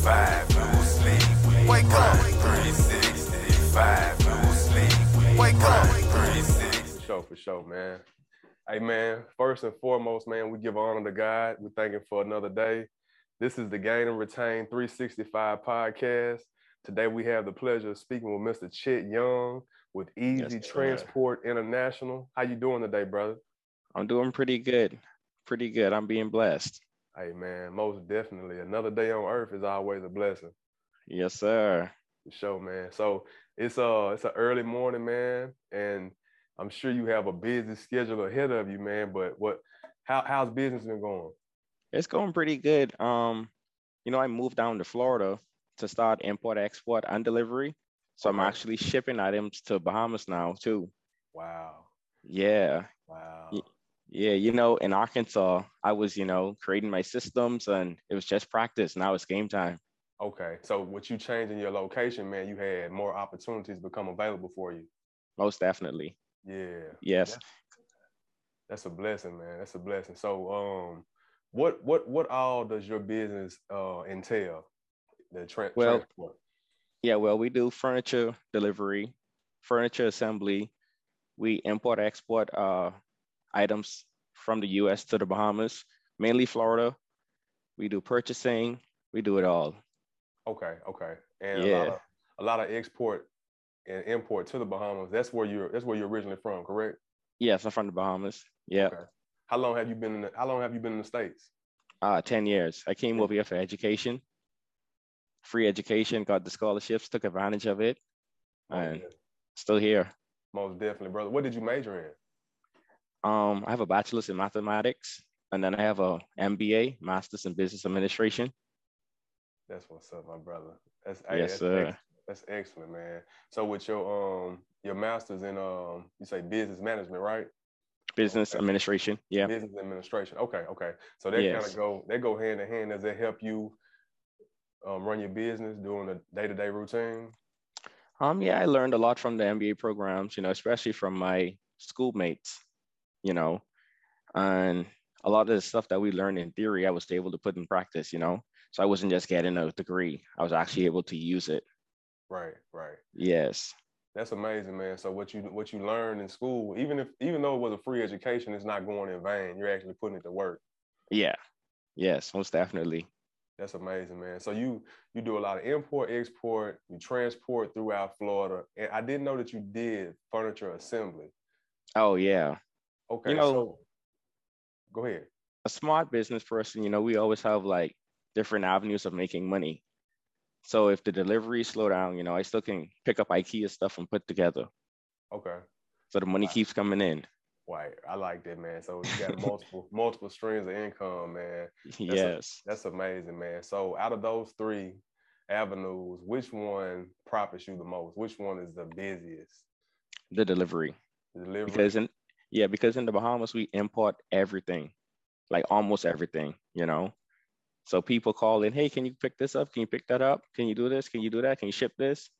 365, no sleep. Wake up. 365, no sleep. Wake up. 365. For sure, for sure, man. Hey, man, first and foremost, man, we give honor to God. We thank Him for another day. This is the Gain and Retain 365 podcast. Today, we have the pleasure of speaking with Mr. Chet Young with Easy Yes, sir. Transport International. How you doing today, brother? I'm doing pretty good. Pretty good. I'm being blessed. Hey, man, most definitely. Another day on earth is always a blessing. Yes, sir. For sure, man. So it's uh it's an early morning, man, and I'm sure you have a busy schedule ahead of you, man. But what how how's business been going? It's going pretty good. Um, you know, I moved down to Florida to start import, export, and delivery. So I'm actually shipping items to Bahamas now too. Wow. Yeah. Wow. Ye- Yeah, you know, in Arkansas, I was, you know, creating my systems and it was just practice. Now it's game time. Okay. So with you changing your location, man, you had more opportunities become available for you. Most definitely. Yeah. Yes. That's a blessing, man. That's a blessing. So um what what what all does your business uh entail? The tra- Well, transport. Yeah, well, we do furniture delivery, furniture assembly. We import export uh, items from the US to the Bahamas, mainly Florida. We do purchasing, we do it all. Okay, okay. And a lot Yeah. of a lot of export and import to the Bahamas. That's where you're that's where you're originally from, correct? Yes, I'm from the Bahamas. Yeah, Okay. How long have you been in the, how long have you been in the States? uh, 10 years. I came over here for education, free education, got the scholarships, took advantage of it, Most and def- still here. Most definitely, brother. What did you major in? Um, I have a bachelor's in mathematics, and then I have a MBA, master's in business administration. That's what's up, my brother. That's Yes, that's sir. ex- That's excellent, man. So with your um your master's in um you say business management, right? Business Okay. administration. Yeah. Business administration. Okay, okay. So they kind of go they go hand in hand. Does it help you um, run your business doing the day to day routine? Um, yeah, I learned a lot from the MBA programs, you know, especially from my schoolmates, you know, and a lot of the stuff that we learned in theory, I was able to put in practice, you know. So I wasn't just getting a degree; I was actually able to use it. Right, right. Yes, That's amazing, man. So what you what you learned in school, even if even though it was a free education, it's not going in vain. You're actually putting it to work. yeah, yes, most definitely. That's amazing, man. So you you do a lot of import, export, you transport throughout Florida. And I didn't know that you did furniture assembly. Oh yeah, Okay. You know- so go ahead. a smart business person, you know, we always have like different avenues of making money. So if the delivery slow down, you know, I still can pick up IKEA stuff and put together, Okay. so the money Wow. keeps coming in. Right. I like that, man. So you got multiple multiple streams of income, man. a- yes. That's amazing, man. So out of those three avenues, which one profits you the most? Which one is the busiest? the delivery The delivery. because in yeah because in the bahamas we import everything like almost everything you know? So people call in hey can you pick this up? Can you pick that up? Can you do this? Can you do that? Can you ship this?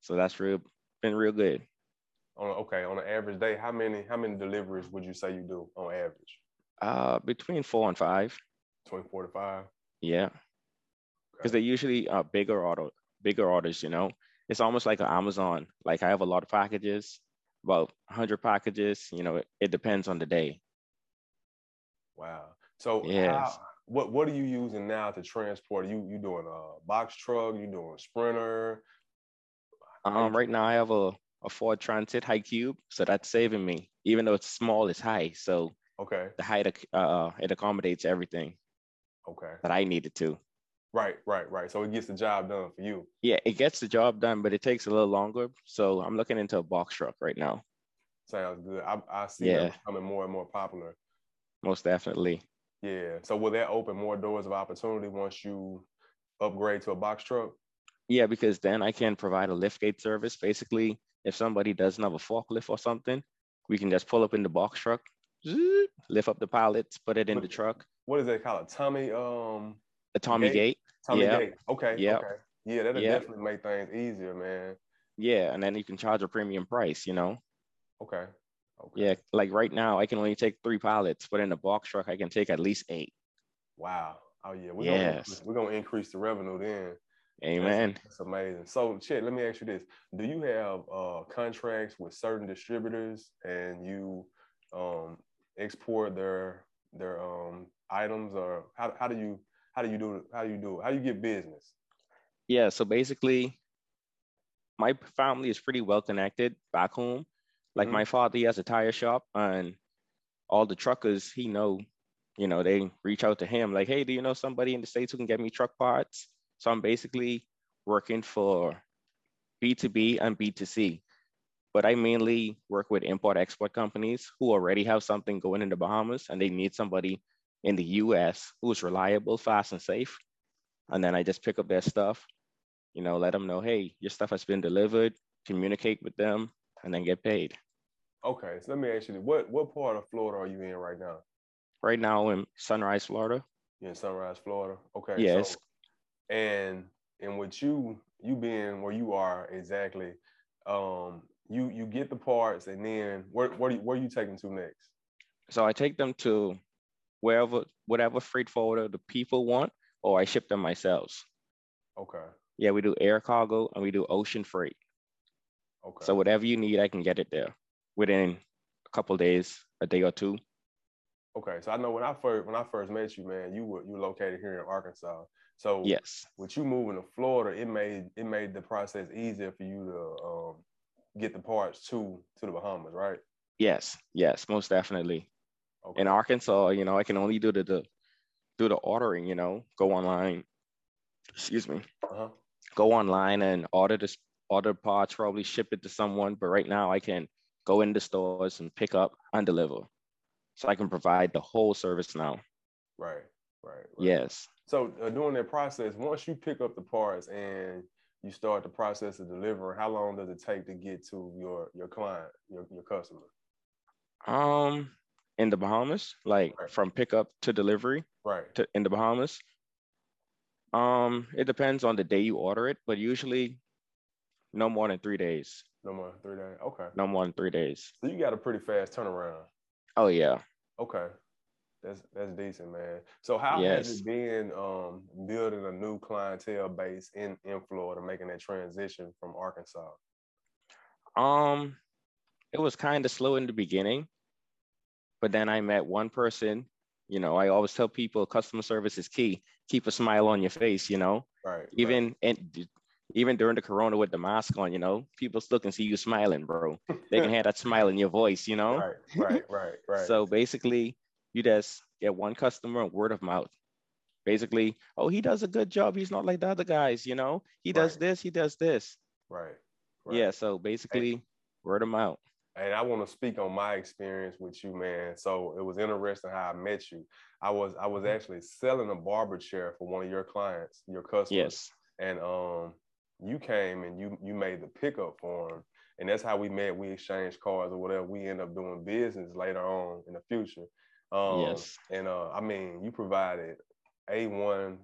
So that's real been real good. On okay, on an average day, how many how many deliveries would you say you do on average? uh between four and five. 24 to 5? yeah. Because they're usually uh bigger order bigger orders you know? It's almost like an amazon like i have a lot of packages about 100 packages you know it, it depends on the day Wow. So Yes. how, what what are you using now to transport? You you doing a box truck? You doing a sprinter? Um, right now I have a, a Ford Transit High Cube, so that's saving me. Even though it's small, it's high, so Okay. the height uh it accommodates everything Okay. that I needed to. Right, right, right. So it gets the job done for you. Yeah, it gets the job done, but it takes a little longer. So I'm looking into a box truck right now. Sounds good. I, I see Yeah. them becoming more and more popular. Most definitely. Yeah. So will that open more doors of opportunity once you upgrade to a box truck? Yeah, because then I can provide a liftgate service. Basically, if somebody doesn't have a forklift or something, we can just pull up in the box truck, lift up the pallets, put it in the truck. What is that called? A Tommy um A Tommy Gate? Gate. Tommy Yeah. Gate. Okay. Yep. Okay. Yeah, that'll Yep. definitely make things easier, man. Yeah, and then you can charge a premium price, you know? Okay. Okay. Yeah, like right now, I can only take three pallets, but in a box truck, I can take at least eight. Wow. Oh yeah, we're Yes. gonna we're gonna increase the revenue then. Amen. That's amazing. So, Chet, let me ask you this: Do you have uh, contracts with certain distributors, and you um, export their their um, items, or how, how do you how do you do it? How do you do it? How do you get business? Yeah. So basically, my family is pretty well connected back home. Like Mhm. my father, he has a tire shop, and all the truckers he know, you know, they reach out to him like, "Hey, do you know somebody in the states who can get me truck parts?" So I'm basically working for B2B and B2C, but I mainly work with import-export companies who already have something going in the Bahamas, and they need somebody in the U.S. who is reliable, fast, and safe. And then I just pick up their stuff, you know, let them know, "Hey, your stuff has been delivered." Communicate with them, and then get paid. Okay, so let me ask you. What what part of Florida are you in right now? Right now in Sunrise, Florida. You in Sunrise, Florida. Okay. Yes. So, and and with you you being where you are exactly, um, you you get the parts, and then where where do you, where you taking to next? So I take them to wherever, whatever freight forwarder the people want, or I ship them myself. Okay. Yeah, we do air cargo and we do ocean freight. Okay. So whatever you need, I can get it there within a couple days, a day or two. Okay, so I know when I first when I first met you, man, you were you were located here in Arkansas. So Yes. with you moving to Florida, it made it made the process easier for you to um, get the parts to to the Bahamas, right? Yes. Yes. Most definitely. Okay. In Arkansas, you know, I can only do the, the do the ordering. You know, go online. Excuse me. uh-huh. Go online and order this order parts. Probably ship it to someone. But right now, I can go in the stores and pick up and deliver. So I can provide the whole service now. Right, right, right. Yes. So uh, during that process, once you pick up the parts and you start the process of delivering, how long does it take to get to your your client, your your customer? Um, in the Bahamas, like Right. from pickup to delivery Right. to in the Bahamas. Um, it depends on the day you order it, but usually no more than three days. No more than three days. Okay. No more than three days. So you got a pretty fast turnaround. Oh yeah. Okay. That's that's decent, man. So how has it been um building a new clientele base in in Florida, making that transition from Arkansas? Um, it was kind of slow in the beginning, but then I met one person. You know, I always tell people customer service is key. Keep a smile on your face. You know, Right. right. even and even during the corona with the mask on, you know, people still can see you smiling, bro. They can hear that smile in your voice. You know. Right, right, right, right. So basically, you just get one customer word of mouth. Basically, oh, he does a good job. He's not like the other guys, you know. He does Right. this, he does this. right, right. Yeah. So basically, word of mouth. And I want to speak on my experience with you, man. So it was interesting how I met you. I was I Mm-hmm. was actually selling a barber chair for one of your clients, your customers. Yes. And um, you came and you you made the pickup for him, and that's how we met. We exchanged cards or whatever. We end up doing business later on in the future. Um, Yes. And uh, I mean, you provided a one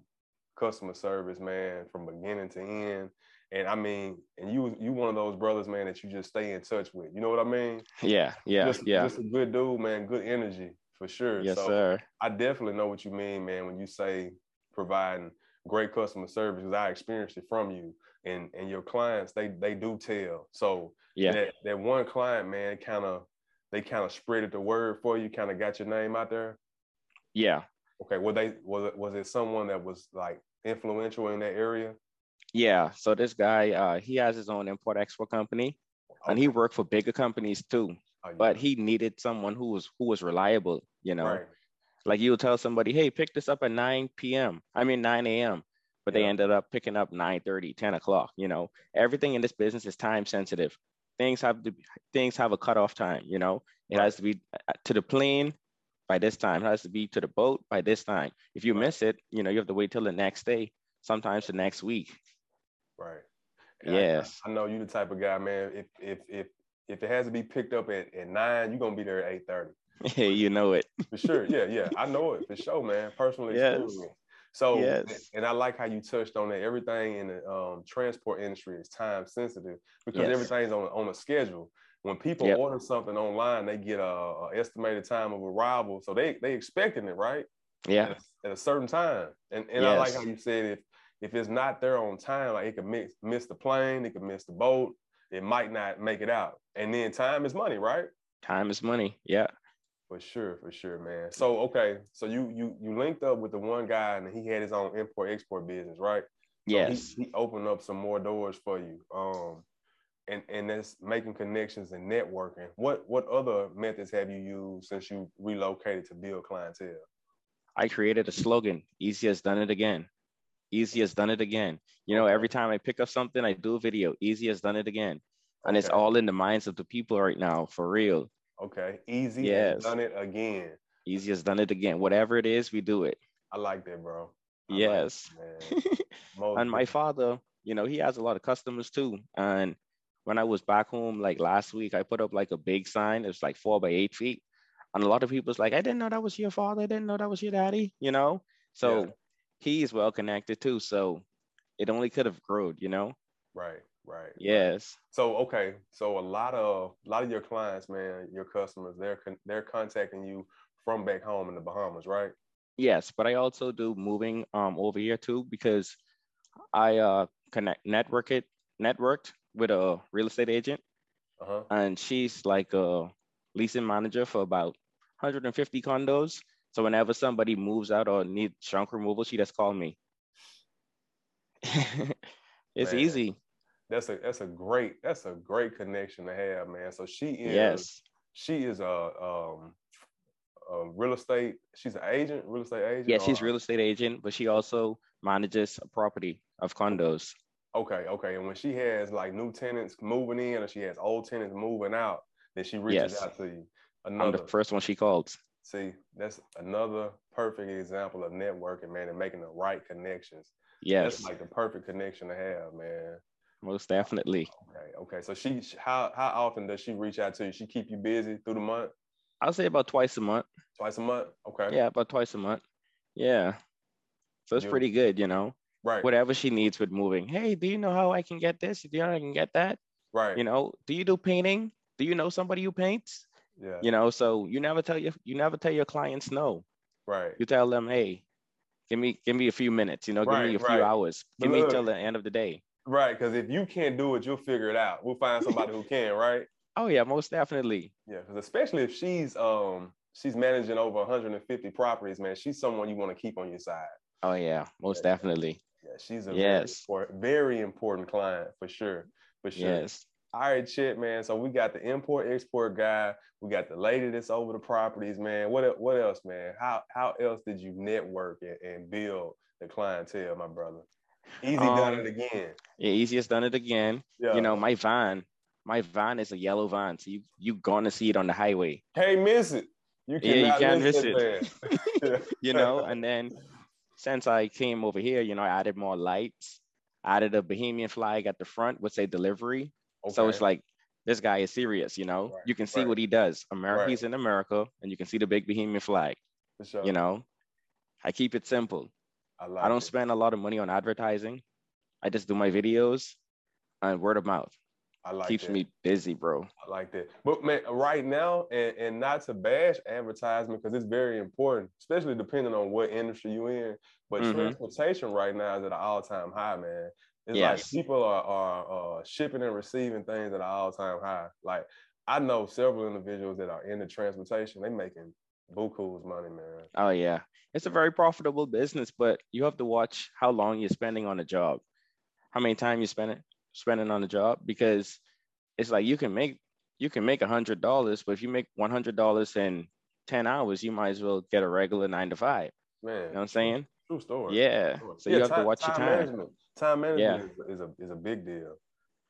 customer service, man, from beginning to end. And I mean, and you you one of those brothers, man, that you just stay in touch with. You know what I mean? Yeah. Yeah. just, yeah. just a good dude, man. Good energy for sure. yes, so sir. I definitely know what you mean, man, when you say providing great customer service. Because I experienced it from you, and and your clients, they they do tell. So Yeah. that that one client, man, kind of they kind of spreaded the word for you, kind of got your name out there. Yeah. Okay, were they was it was it someone that was like influential in that area? Yeah. So this guy, uh, he has his own import export company, and he worked for bigger companies too. Oh, yeah. But he needed someone who was who was reliable. You know, right, like you would tell somebody, hey, pick this up at 9 p.m. I mean 9 a.m. But they ended up picking up 9 30, 10 o'clock. You know, everything in this business is time sensitive. Things have to things have a cutoff time, you know. It Right. has to be uh, to the plane by this time. It has to be to the boat by this time. If you Right. miss it, you know, you have to wait till the next day, sometimes the next week. right. And I- Yes. I, know you're the type of guy, man. If if if if it has to be picked up at, at nine, you're gonna be there at eight thirty. you know it. For sure. Yeah, yeah. I know it for sure, man. Personal Yes. experience. So Yes. and I like how you touched on that. Everything in the um, transport industry is time sensitive because Yes. everything's on on a schedule. When people Yep. order something online, they get a, a estimated time of arrival. So they they expecting it, right? Yeah. at, a, at a certain time. And and I like how you said if if it's not there on time, like it could miss miss the plane, it could miss the boat, it might not make it out. And then time is money, right? Time is money. Yeah. For sure, for sure, man. So okay, so you you you linked up with the one guy and he had his own import export business, right? So he- Yes. he, opened up some more doors for you. Um, and and that's making connections and networking. What what other methods have you used since you relocated to build clientele? I created a slogan, easy as done it again. Easy has done it again. You know, every time I pick up something, I do a video, easy has done it again. And it's all in the minds of the people right now, for real. Okay, easy. Yes. Yes. Done it again. Easy has done it again. Whatever it is, we do it. I like that, bro. I yes. it, man. Most and my father, you know, he has a lot of customers too. And when I was back home, like last week, I put up like a big sign. It's like four by eight feet. And a lot of people's like, I didn't know that was your father. I didn't know that was your daddy, you know? So Yeah. He's well connected too. So it only could have grown, you know? right, right. Yes. So okay, so a lot of a lot of your clients, man, your customers, they're con- they're contacting you from back home in the Bahamas, right? Yes. But I also do moving um over here too because I uh connect network it networked with a real estate agent Uh huh. and she's like a leasing manager for about 150 condos. So whenever somebody moves out or needs trunk removal, she just call me. it's Man. easy. That's a that's a great that's a great connection to have, man. So she is Yes. she is a um a real estate. She's an agent, real estate agent. Yeah, she's real estate agent, but she also manages a property of condos. Okay, okay. And when she has like new tenants moving in, or she has old tenants moving out, then she reaches Yes. out to you. I'm the first one she called. See, that's another perfect example of networking, man, and making the right connections. Yes, That's like the perfect connection to have, man. most definitely. Okay, okay. So she, how how often does she reach out to you? She keep you busy through the month, I'll say about twice a month. twice a month. Okay. Yeah, about twice a month. Yeah. So it's pretty good, you know. Right. Whatever she needs with moving. Hey, do you know how I can get this? Do you know how I can get that? Right. you know do you do painting do you know somebody who paints Yeah. you know so you never tell your you never tell your clients no Right. you tell them hey give me give me a few minutes you know give me Right, a few hours give me till the end of the day Right. Because if you can't do it, you'll figure it out. We'll find somebody who can. Right. oh yeah most definitely Yeah. Because especially if she's um she's managing over 150 properties, man. She's someone you want to keep on your side. oh yeah most Yeah. definitely Yeah. She's a Yes. very, important, very important client for sure. For sure. yes All right, Chet, man. So we got the import export guy. We got the lady that's over the properties, man. What what else, man? How how else did you network and, and build the clientele, my brother? Easy done Um, it again. yeah, easiest done it again Yeah. you know my van my van is a yellow van so you you gonna see it on the highway can't miss it. You Yeah, you cannot can't miss, miss it. Man. you know and then since i came over here you know i added more lights added a Bahamian flag at the front would say delivery So it's like this guy is serious, you know. Right, You can see right. what he does. America, Right. he's in America, and you can see the big Bahamian flag. for sure. You know, I keep it simple. I, I don't it. spend a lot of money on advertising. I just do my videos and word of mouth. I like Keeps that. me busy, bro. I like that. But man, right now, and, and not to bash advertisement because it's very important, especially depending on what industry you're in. But Mhm. transportation right now is at an all-time high, man. It's Yes. like people are, are uh, shipping and receiving things at an all-time high. Like I know several individuals that are in the transportation, they making buku's money, man. Oh yeah, it's a very profitable business, but you have to watch how long you're spending on a job, how many time you spend it spending on a job, because it's like you can make you can make a hundred dollars, but if you make one hundred dollars in ten hours, you might as well get a regular nine to five. Man, You know what I'm saying? True story. Yeah. True story. So you have to watch your time. Management. Time management is, is a is a big deal.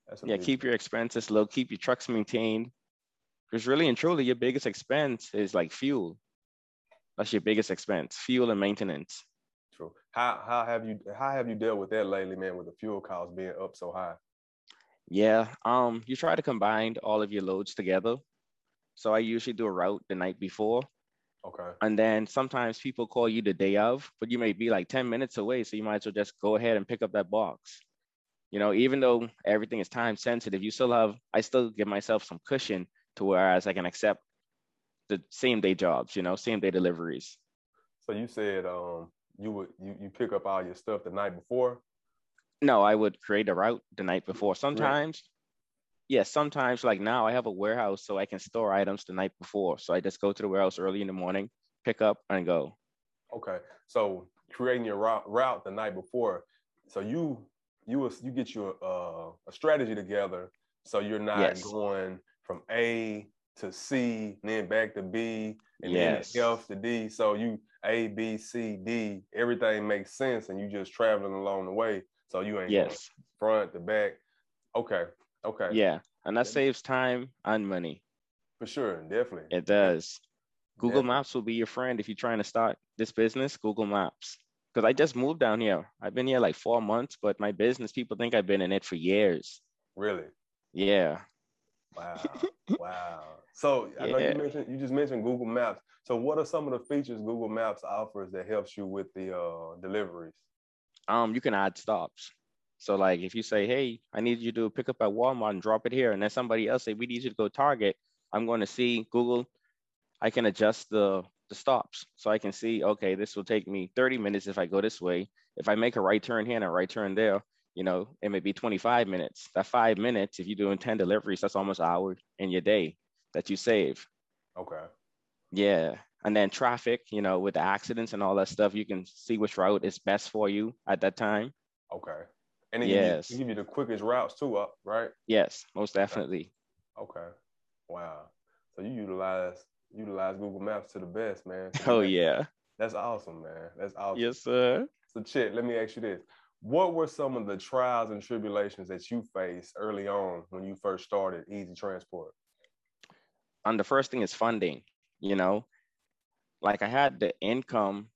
That's a Yeah, big keep your expenses low, keep your trucks maintained. Because really and truly, your biggest expense is like fuel. That's your biggest expense, fuel and maintenance. True. How how have you how have you dealt with that lately, man? With the fuel costs being up so high. Yeah. Um, you try to combine all of your loads together. So I usually do a route the night before. Okay. And then sometimes people call you the day of, but you may be like 10 minutes away. So you might as well just go ahead and pick up that box. You know, even though everything is time sensitive, you still have, I still give myself some cushion to whereas I can accept the same day jobs, you know, same day deliveries. So you said um you would you, you pick up all your stuff the night before. No, I would create a route the night before. Sometimes, yes, sometimes like now I have a warehouse so I can store items the night before. So I just go to the warehouse early in the morning, pick up and go. Okay, so creating your route, route the night before, so you you you get your uh, a strategy together, so you're not Yes. going from A to C, then back to B, and Yes. then F to D. So you A B C D, everything makes sense, and you just traveling along the way. So you ain't Yes. front to back. Okay, okay, Yeah. And that Yeah. saves time and money. for sure, definitely. It does. Google Definitely. Maps will be your friend if you're trying to start this business. Google Maps. Because I just moved down here. I've been here like four months, but my business, people think I've been in it for years. Really. Yeah. Wow. wow. So I know you mentioned you just mentioned Google Maps. So what are some of the features Google Maps offers that helps you with the uh, deliveries? Um, you can add stops. So like if you say, hey, I need you to pick up at Walmart and drop it here, and then somebody else say, we need you to go Target, I'm going to see Google, I can adjust the the stops. So I can see, okay, this will take me 30 minutes if I go this way. If I make a right turn here and a right turn there, you know, it may be 25 minutes. That five minutes, if you're doing 10 deliveries, that's almost an hour in your day that you save. Okay. Yeah. And then traffic, you know, with the accidents and all that stuff, you can see which route is best for you at that time. Okay. And then Yes. you, give you the quickest routes too, up, right? Yes, most definitely. Okay. Wow. So you utilize utilize Google Maps to the best, man. Oh yeah. That's awesome, man. That's awesome. Yes, sir. So Chet, let me ask you this. What were some of the trials and tribulations that you faced early on when you first started Easy Transport? And the first thing is funding, you know. Like I had the income,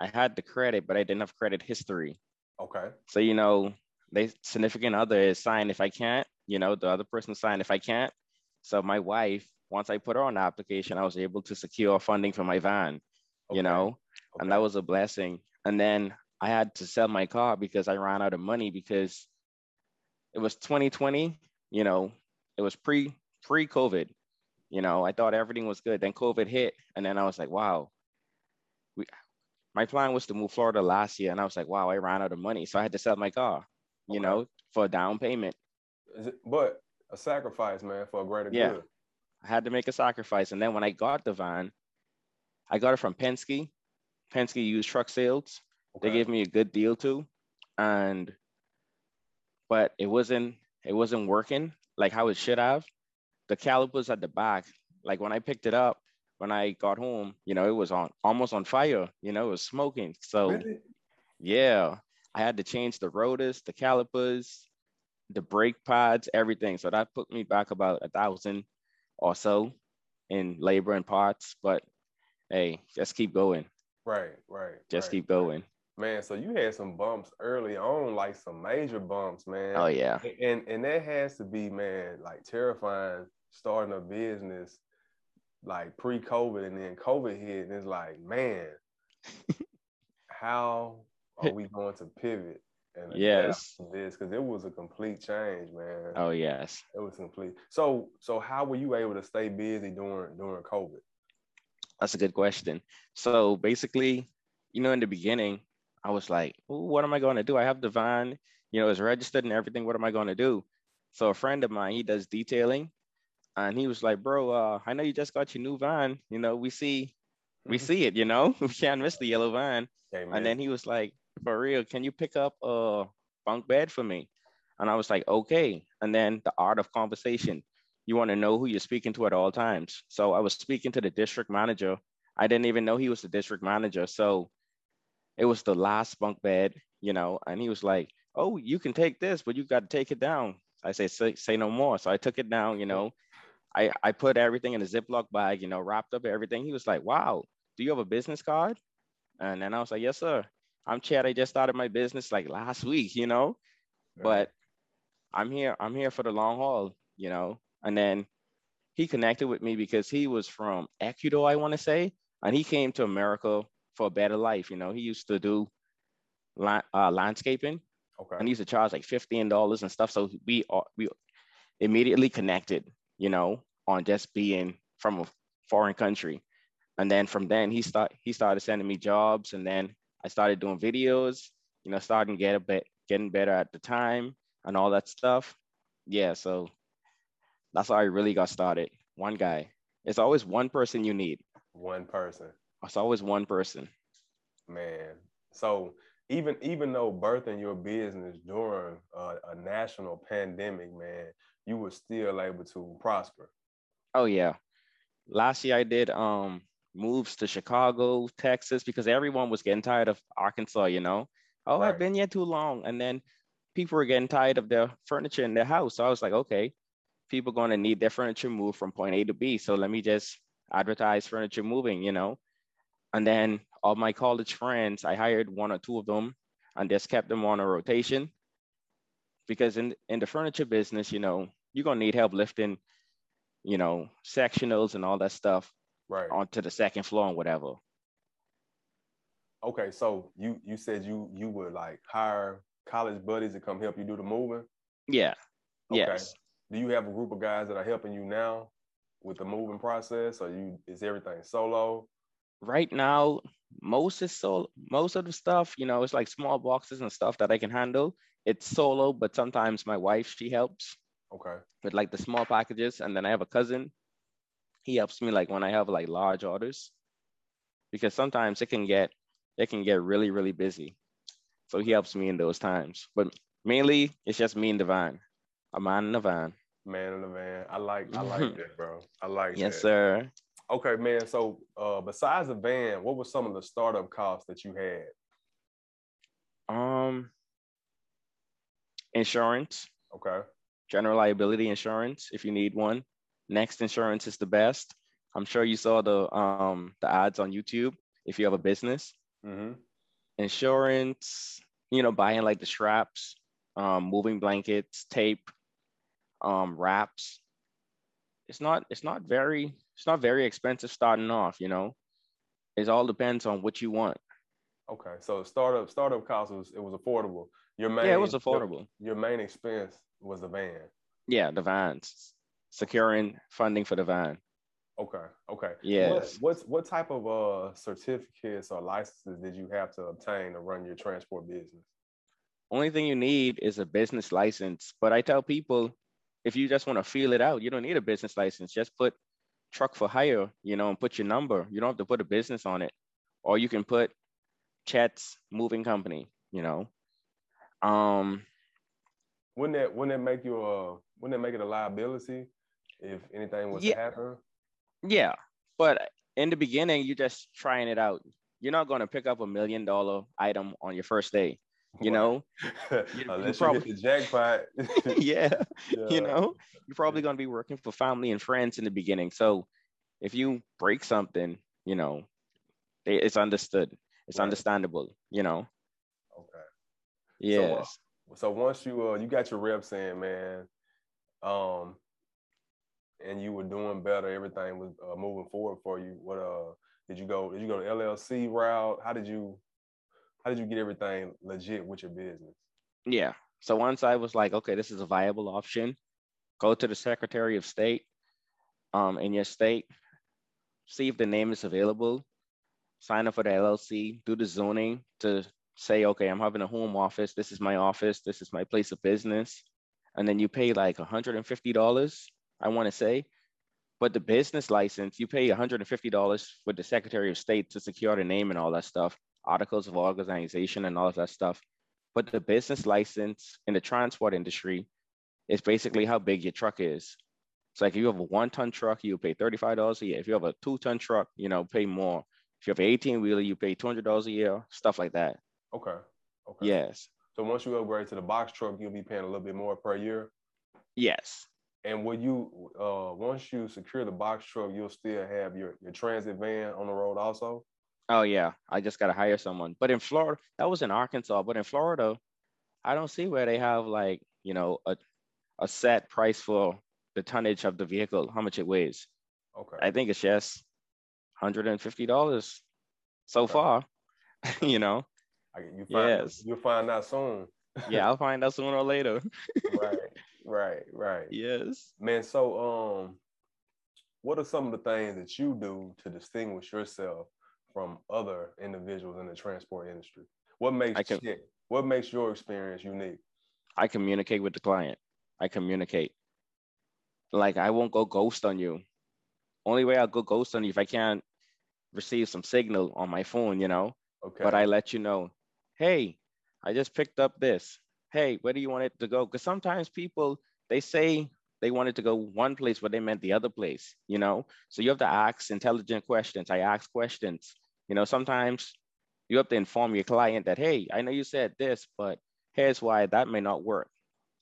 I had the credit, but I didn't have credit history. Okay. So, you know, they significant other is sign if I can't, you know, the other person sign if I can't. So my wife, once I put her on the application, I was able to secure funding for my van, you Okay. know, and that was a blessing. And then I had to sell my car because I ran out of money because it was 2020, you know, it was pre pre COVID. You know, I thought everything was good. Then COVID hit, and then I was like, wow. We, my plan was to move Florida last year, and I was like, wow, I ran out of money, so I had to sell my car, you Okay. know, for a down payment. Is it, but a sacrifice, man, for a greater Yeah. good. I had to make a sacrifice, and then when I got the van, I got it from Penske. Penske used truck sales. They gave me a good deal too, and but it wasn't it wasn't working like how it should have. The calipers at the back, like when I picked it up, when I got home, you know, it was on almost on fire. You know, it was smoking. So Really? yeah, I had to change the rotors, the calipers, the brake pads, everything. So that put me back about a thousand or so in labor and parts. But hey, just keep going. Right, right. Just right, keep going. Man, so you had some bumps early on, like some major bumps, man. Oh yeah. And and that has to be, man, like terrifying starting a business like pre-COVID and then COVID hit, and it's like, man, how are we going to pivot and Yes. this? Because it was a complete change, man. Oh yes. It was complete. So so how were you able to stay busy during during COVID? That's a good question. So basically, you know, in the beginning, I was like, what am I going to do? I have the van, you know, it's registered and everything. What am I going to do? So a friend of mine, he does detailing, and he was like, bro, uh, I know you just got your new van. You know, we see, we see it. You know, we can't miss the yellow van. Man. And then he was like, for real, can you pick up a bunk bed for me? And I was like, okay. And then the art of conversation. You want to know who you're speaking to at all times. So I was speaking to the district manager. I didn't even know he was the district manager. So it was the last bunk bed, you know, and he was like, oh, you can take this, but you got to take it down. I say, say, say no more. So I took it down, you know. I, I put everything in a Ziploc bag, you know, wrapped up everything. He was like, wow, do you have a business card? And then I was like, yes, sir. I'm Chad. I just started my business like last week, you know, Right. but I'm here. I'm here for the long haul, you know. And then he connected with me because he was from Ecuador, I want to say, and he came to America for a better life. You know, he used to do la- uh, landscaping, okay. and he used to charge like fifteen dollars and stuff. So we are, we immediately connected, you know, on just being from a foreign country. And then from then he start he started sending me jobs, and then I started doing videos. You know, starting get a bit getting better at the time and all that stuff. Yeah, so that's how I really got started. One guy. It's always one person you need. One person. It's always one person. Man. So even even though birthing your business during a, a national pandemic, man, you were still able to prosper. Oh yeah. Last year I did um moves to Chicago, Texas, because everyone was getting tired of Arkansas, you know. Oh, Right. I've been here too long. And then people were getting tired of their furniture in their house. So I was like, okay, people going to need their furniture moved from point A to B. So let me just advertise furniture moving, you know. And then all my college friends, I hired one or two of them and just kept them on a rotation. Because in in the furniture business, you know, you're gonna need help lifting, you know, sectionals and all that stuff Right. onto the second floor and whatever. Okay. So you you said you you would like hire college buddies to come help you do the moving. Yeah. Okay. Yes. Do you have a group of guys that are helping you now with the moving process, or you is everything solo? Right now, most is so most of the stuff, you know, it's like small boxes and stuff that I can handle. It's solo, but sometimes my wife she helps Okay. with like the small packages, and then I have a cousin. He helps me like when I have like large orders, because sometimes it can get it can get really really busy. So he helps me in those times. But mainly, it's just me and van, a man in the van. Man in the van. I like I like that, bro. I like that. Yes, that. sir. Okay, man. So uh besides the van, what were some of the startup costs that you had? Um, insurance. Okay. general liability insurance if you need one. Next insurance is the best. I'm sure you saw the um the ads on YouTube if you have a business. Mm-hmm. Insurance, you know, buying like the straps, um, moving blankets, tape, um, wraps. It's not it's not very it's not very expensive starting off, you know. It all depends on what you want. Okay. So startup startup cost was it was affordable. Your main Yeah, it was your- affordable. Your, main expense was the van. Yeah, the vans. Securing funding for the van. Okay. Okay. Yes. What, what's what type of uh certificates or licenses did you have to obtain to run your transport business? only thing you need is a business license. But I tell people, if you just want to feel it out, you don't need a business license. Just put truck for hire, you know, and put your number. You don't have to put a business on it. Or you can put Chet's moving company, you know. Um, Wouldn't that wouldn't that make you uh wouldn't that make it a liability if anything was Yeah. to happen? yeah. But in the beginning, you're just trying it out. You're not going to pick up a million dollar item on your first day, you know? Unless you you hit the jackpot. yeah. Yeah. you know you're probably going to be working for family and friends in the beginning so if you break something you know it's understood it's Right. understandable you know Okay. yes So once you uh you got your reps in, man, um, and you were doing better, everything was uh, moving forward for you. What uh did you go? Did you go to LLC route? How did you how did you get everything legit with your business? yeah so once i was like okay this is a viable option go to the secretary of state um in your state see if the name is available sign up for the llc do the zoning to say okay i'm having a home office this is my office this is my place of business and then you pay like $150 i want to say but the business license you pay $150 for the secretary of state to secure the name and all that stuff articles of organization and all of that stuff but the business license in the transport industry is basically how big your truck is. So like if you have a one ton truck, you pay $35 a year. If you have a two ton truck, you know, pay more. If you have an 18 wheeler, you pay $200 a year, stuff like that. Okay. Okay. Yes. So once you upgrade to the box truck, you'll be paying a little bit more per year. Yes. And when you uh once you secure the box truck, you'll still have your your transit van on the road also. Oh yeah. I just gotta hire someone. But in Florida, that was in Arkansas. But in Florida, I don't see where they have like, you know, a, a set price for the tonnage of the vehicle, how much it weighs. Okay. I think it's just $150 so Okay. far. you know. I, you find Yes. you'll find out soon. Yeah, I'll find out sooner or later. right, right, right. Yes. Man, so um what are some of the things that you do to distinguish yourself from other individuals in the transport industry? What makes can- what makes your experience unique? I communicate with the client. I communicate. Like I won't go ghost on you. Only way I'll go ghost on you if I can't receive some signal on my phone, you know. Okay. But I let you know, hey, I just picked up this. Hey, where do you want it to go? Because sometimes people they say they wanted to go one place, but they meant the other place, you know. So you have to ask intelligent questions. I ask questions. You know, sometimes you have to inform your client that, hey, I know you said this, but here's why that may not work.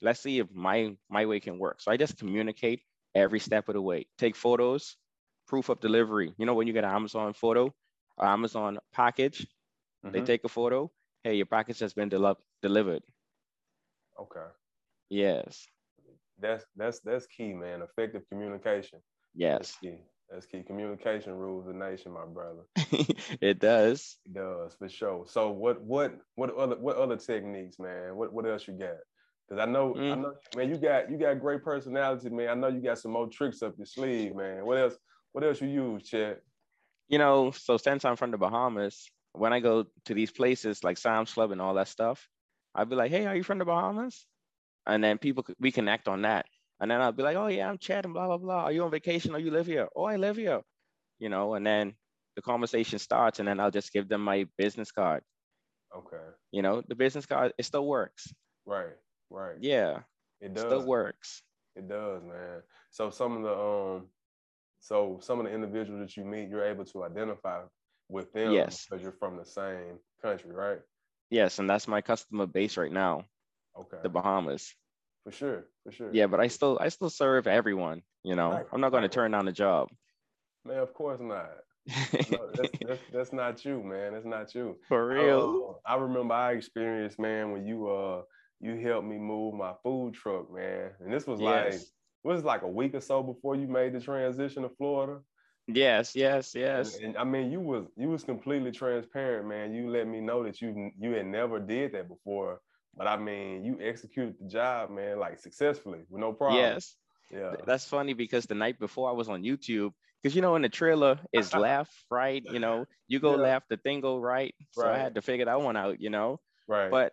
Let's see if my my way can work. So I just communicate every step of the way. Take photos, proof of delivery. You know, when you get an Amazon photo, or Amazon package, they Mhm. take a photo. Hey, your package has been del- delivered. Okay. Yes, That's that's that's key, man. Effective communication. That's yes, key. That's key. Communication rules the nation, my brother. it does. It does for sure. So what what what other what other techniques, man? What what else you got? Cause I know I Mm. know man, you got you got great personality, man. I know you got some more tricks up your sleeve, man. What else what else you use, Chet? You know, so since I'm from the Bahamas, when I go to these places like Sam's Club and all that stuff, I'd be like, "Hey, are you from the Bahamas?" And then people could- we connect on that. And then I'll be like, "Oh yeah, I'm Chad and blah blah blah. Are you on vacation? Or you live here? Oh, I live here." You know, and then the conversation starts, and then I'll just give them my business card. Okay. You know, the business card it still works. Right, right. Yeah, It it does. still works. It does, man. So some of the um so some of the individuals that you meet, you're able to identify with them Yes. because you're from the same country, right? Yes, and that's my customer base right now, Okay. the Bahamas. for sure, for sure. Yeah, but I still I still serve everyone. You know, Right, I'm not going to turn down a job. Man, of course not. No, that's, that's that's not you, man. That's not you. For real. Uh, I remember I experienced, man, when you uh you helped me move my food truck, man. And this was like yes. was like a week or so before you made the transition to Florida. Yes, yes, yes. and I mean, you was you was completely transparent, man. You let me know that you you had never did that before, but I mean, you executed the job, man, like successfully with no problem. Yes. Yeah. That's funny because the night before I was on YouTube, because you know in the trailer is left, right, you know, you go Yeah. left, the thing go right. So I had to figure that one out, you know. Right. But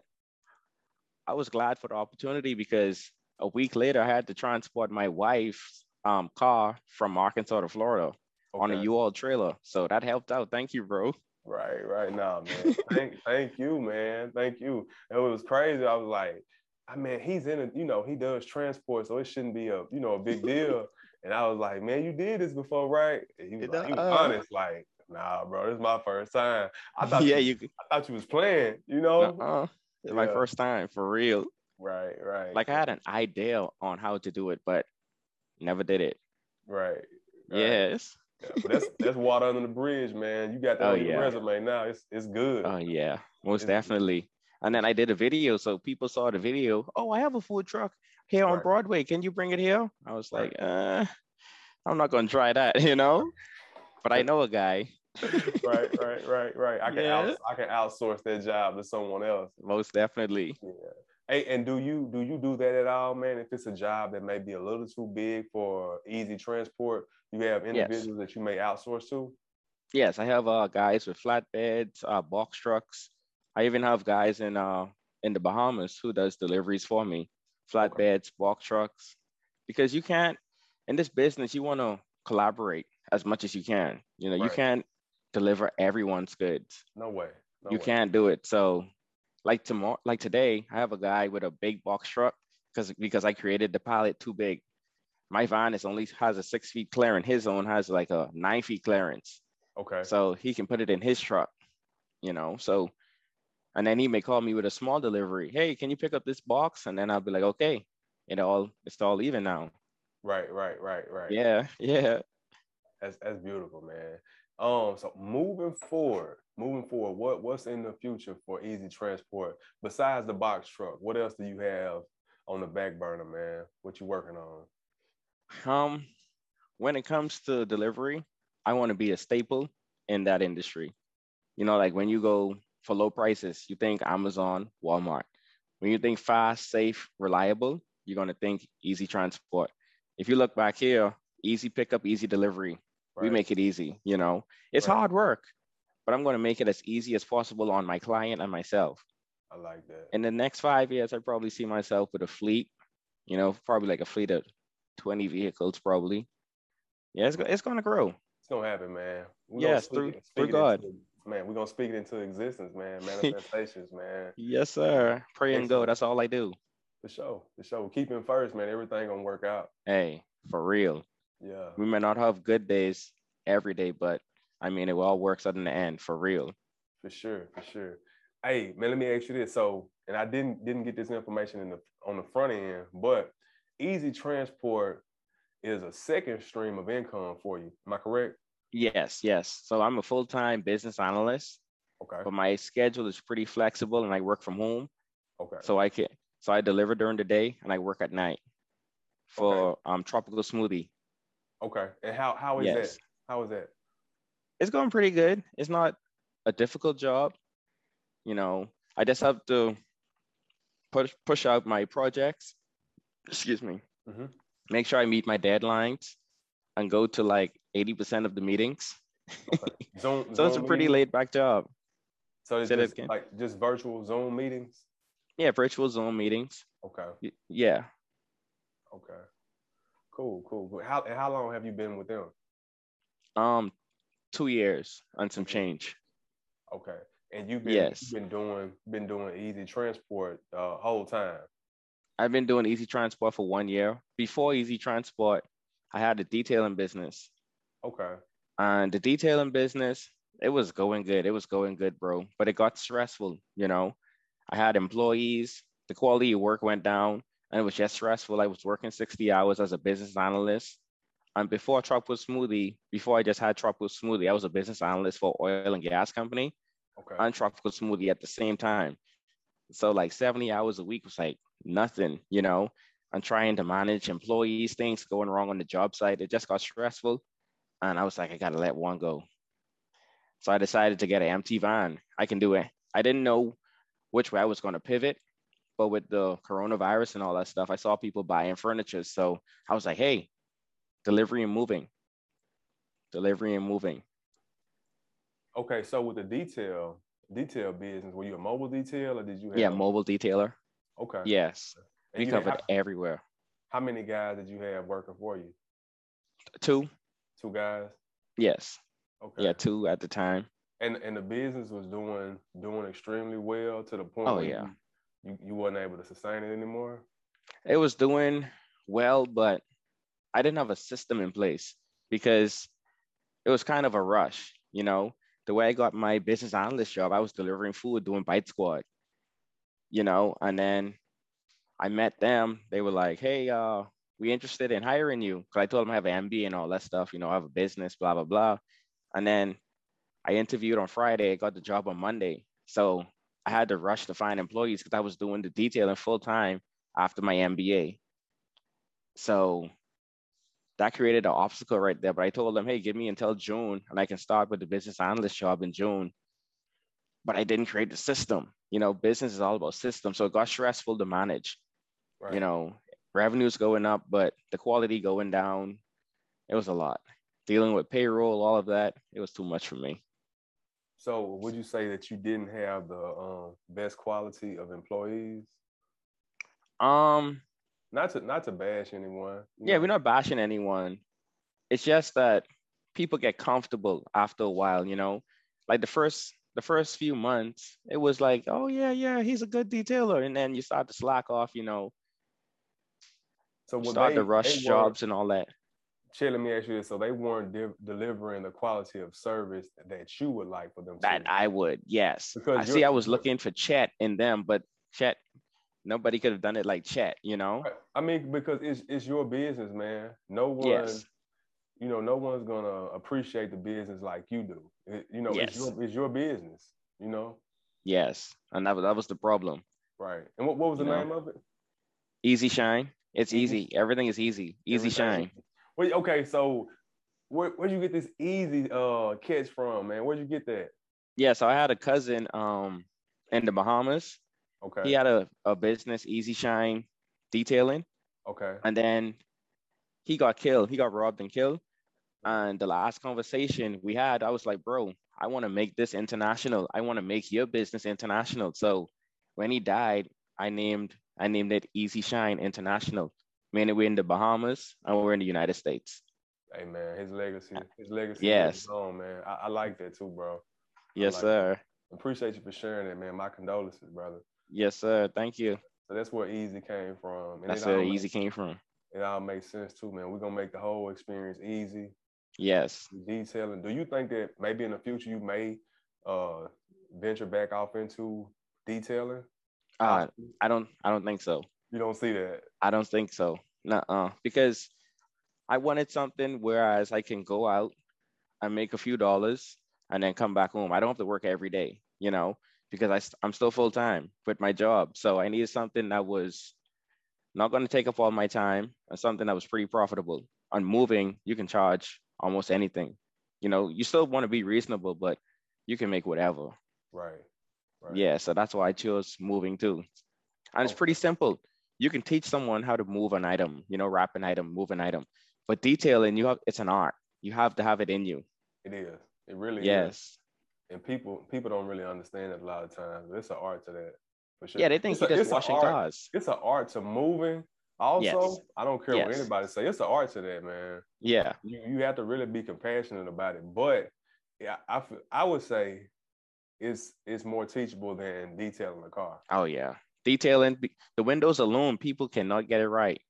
I was glad for the opportunity because a week later I had to transport my wife's um, car from Arkansas to Florida on a Okay. U-Haul trailer. So that helped out. Thank you, bro. Right, right now, man. thank, thank you, man. Thank you. It was crazy. I was like, ah, I mean, he's in a, you know, he does transport, so it shouldn't be a, you know, a big deal. and I was like, man, you did this before, right? And he was, like, he was Uh-uh. honest, like, nah, bro, this is my first time. I thought, yeah, you, you. I thought you was playing, you know? Uh-uh. It's my first time for real. Right, right. Like I had an idea on how to do it, but never did it. right. right. Yes. Yeah, but that's that's water under the bridge, man. You got that Oh, on your yeah. resume now. It's it's good. Oh yeah, most It's- definitely. And then I did a video, so people saw the video. Oh, I have a food truck here on Broadway. Can you bring it here? I was Right. like, uh, I'm not gonna try that, you know. But I know a guy. right, right, right, right. I can Yeah. outs- I can outsource that job to someone else. Most definitely. Yeah. Hey, and do you do you do that at all, man? If it's a job that may be a little too big for easy transport, you have individuals that you may outsource to. Yes, I have uh guys with flatbeds, uh box trucks. I even have guys in uh in the Bahamas who does deliveries for me, flatbeds, box trucks. Because you can't in this business, you want to collaborate as much as you can. You know, you can't deliver everyone's goods. No way. No you way. can't do it. So like tomorrow, like today, I have a guy with a big box truck because because I created the pallet too big. My van is only has a six feet clearance. His own has like a nine feet clearance. Okay. So he can put it in his truck, you know. So and then he may call me with a small delivery. Hey, can you pick up this box? And then I'll be like, okay, it all it's all even now. Right, right, right, right. Yeah, yeah. That's that's beautiful, man. Um, so moving forward, moving forward, what what's in the future for easy transport besides the box truck? What else do you have on the back burner, man? What you working on? Um, when it comes to delivery, I want to be a staple in that industry. You know, like when you go for low prices, you think Amazon, Walmart. When you think fast, safe, reliable, you're going to think easy transport. If you look back here, easy pickup, easy delivery. We make it easy, you know. It's Right. hard work, but I'm going to make it as easy as possible on my client and myself. I like that. In the next five years, I probably see myself with a fleet, you know, probably like a fleet of 20 vehicles, probably. Yeah, it's, it's going to grow. It's gonna happen, man. We gonna Yes, speak through- it- through God. into- man, we're gonna speak it into existence, man. Manifestations, man. Yes, sir. Pray and go. That's all I do. For sure. For sure. Keep him first, man. Everything gonna work out. Hey, for real. Yeah. We may not have good days every day, but I mean, it all works out in the end, for real. For sure, for sure. Hey, man, let me ask you this. So, and I didn't didn't get this information in the on the front end, but easy transport is a second stream of income for you. Am I correct? Yes, yes. So I'm a full time business analyst, Okay. but my schedule is pretty flexible and I work from home. Okay. So I can, so I deliver during the day and I work at night for um tropical smoothie. Okay. And how how is Yes. that? How is that? It's going pretty good. It's not a difficult job. You know, I just have to push push out my projects. Excuse me. Mhm. Make sure I meet my deadlines and go to like 80% of the meetings. Okay. Zoom. So it's a pretty meetings? laid back job. So it's just like just virtual Zoom meetings. Yeah, virtual Zoom meetings. Okay. Y- Yeah. Okay. Cool. Cool. Cool. How and how long have you been with them? Um, two years and some change. Okay. And you've been Yes. you've been doing been doing easy transport uh whole time. I've been doing Easy Transport for one year. Before Easy Transport, I had a detailing business. Okay. And the detailing business, it was going good. It was going good, bro. But it got stressful, you know. I had employees, the quality of work went down, and it was just stressful. I was working 60 hours as a business analyst. And before Tropical Smoothie, before I just had Tropical Smoothie, I was a business analyst for oil and gas company. Okay. and tropical smoothie at the same time. So like 70 hours a week was like nothing, you know. I'm trying to manage employees, things going wrong on the job site. It just got stressful. And I was like, I gotta let one go. So I decided to get an empty van. I can do it. I didn't know which way I was going to pivot, but with the coronavirus and all that stuff, I saw people buying furniture. So I was like, hey, delivery and moving. Delivery and moving. Okay. So with the detail detail business, were you a mobile detailer or did you have Yeah, mobile detailer. Okay. Yes. And We covered everywhere. how, how many guys did you have working for you? Two. Two guys? Yes. Okay. Yeah, two at the time. And and the business was doing doing extremely well to the point Oh, where yeah. you, you, you wasn't able to sustain it anymore. It was doing well, but I didn't have a system in place because it was kind of a rush, you know. The way I got my business analyst job, I was delivering food doing Bite Squad, you know, and then I met them. They were like, hey, uh, we interested in hiring you. Cause I told them I have an MBA and all that stuff, you know, I have a business, blah, blah, blah. And then I interviewed on Friday, I got the job on Monday. So I had to rush to find employees because I was doing the detailing full time after my MBA. So that created an obstacle right there. But I told them, hey, give me until June and I can start with the business analyst job in June. But I didn't create the system. You know, business is all about systems. So it got stressful to manage. Right. You know, revenues going up, but the quality going down. It was a lot. Dealing with payroll, all of that, it was too much for me. So would you say that you didn't have the um, best quality of employees? Um, Not to not to bash anyone. yeah, know. we're not bashing anyone. It's just that people get comfortable after a while, you know. Like the first the first few months, it was like, oh yeah, yeah, he's a good detailer, and then you start to slack off, you know, So start they, to rush jobs and all that. Shay, let me ask you this: So they weren't de- delivering the quality of service that you would like for them. That to. I would, yes. Because I see. I was looking for Chet in them, but Chet, nobody could have done it like Chet, you know. I mean, because it's it's your business, man. No one, Yes. you know, no one's gonna appreciate the business like you do. It- you know, it's Yes. your it's your business. You know, Yes, and that was that was the problem. right? And what what was the You know. name of it? Easy shine. It's Easy- easy. Everything is easy. Easy Everything. shine. Wait, okay, so where where'd you get this easy uh catch from, man? Where'd you get that? Yeah. So I had a cousin um in the Bahamas. Okay, He had a, a business, Easy Shine Detailing, okay, and then he got killed. He got robbed and killed. And the last conversation we had, I was like, bro, I want to make this international. I want to make your business international. So when he died, I named I named it Easy Shine International. Meaning we're in the Bahamas and we're in the United States. Hey man, his legacy, his legacy Yes. is on, man. I, I like that too, bro. Yes, like sir. Appreciate you for sharing it, man. My condolences, brother. Yes, sir. Thank you. So that's where easy came from. And That's where makes- easy came from. It all makes sense too, man. We're gonna make the whole experience easy. Yes. Detailing. Do you think that maybe in the future you may uh venture back off into detailing? Uh, I don't I don't think so. You don't see that. I don't think so. Nuh-uh. Because I wanted something whereas I can go out and make a few dollars and then come back home. I don't have to work every day, you know, because I, I'm still full time with my job. So I needed something that was not going to take up all my time and something that was pretty profitable. On moving, you can charge almost anything. You know, you still want to be reasonable, but you can make whatever. Right. Right. Yeah, so that's why I chose moving too. And it's oh. pretty simple. You can teach someone how to move an item, you know, wrap an item, move an item. But detailing, you have it's an art. You have to have it in you. It is. It really is. Yes. And people people don't really understand it a lot of times. It's an art to that. For sure. Yeah, they think It's a- just it's washing art. cars. It's an art to moving. Also, Yes. I don't care what anybody say. It's an art to that, man. Yeah. You you have to really be compassionate about it. But yeah, I I would say it's it's more teachable than detailing a car. Oh yeah. Detailing the windows alone, people cannot get it right.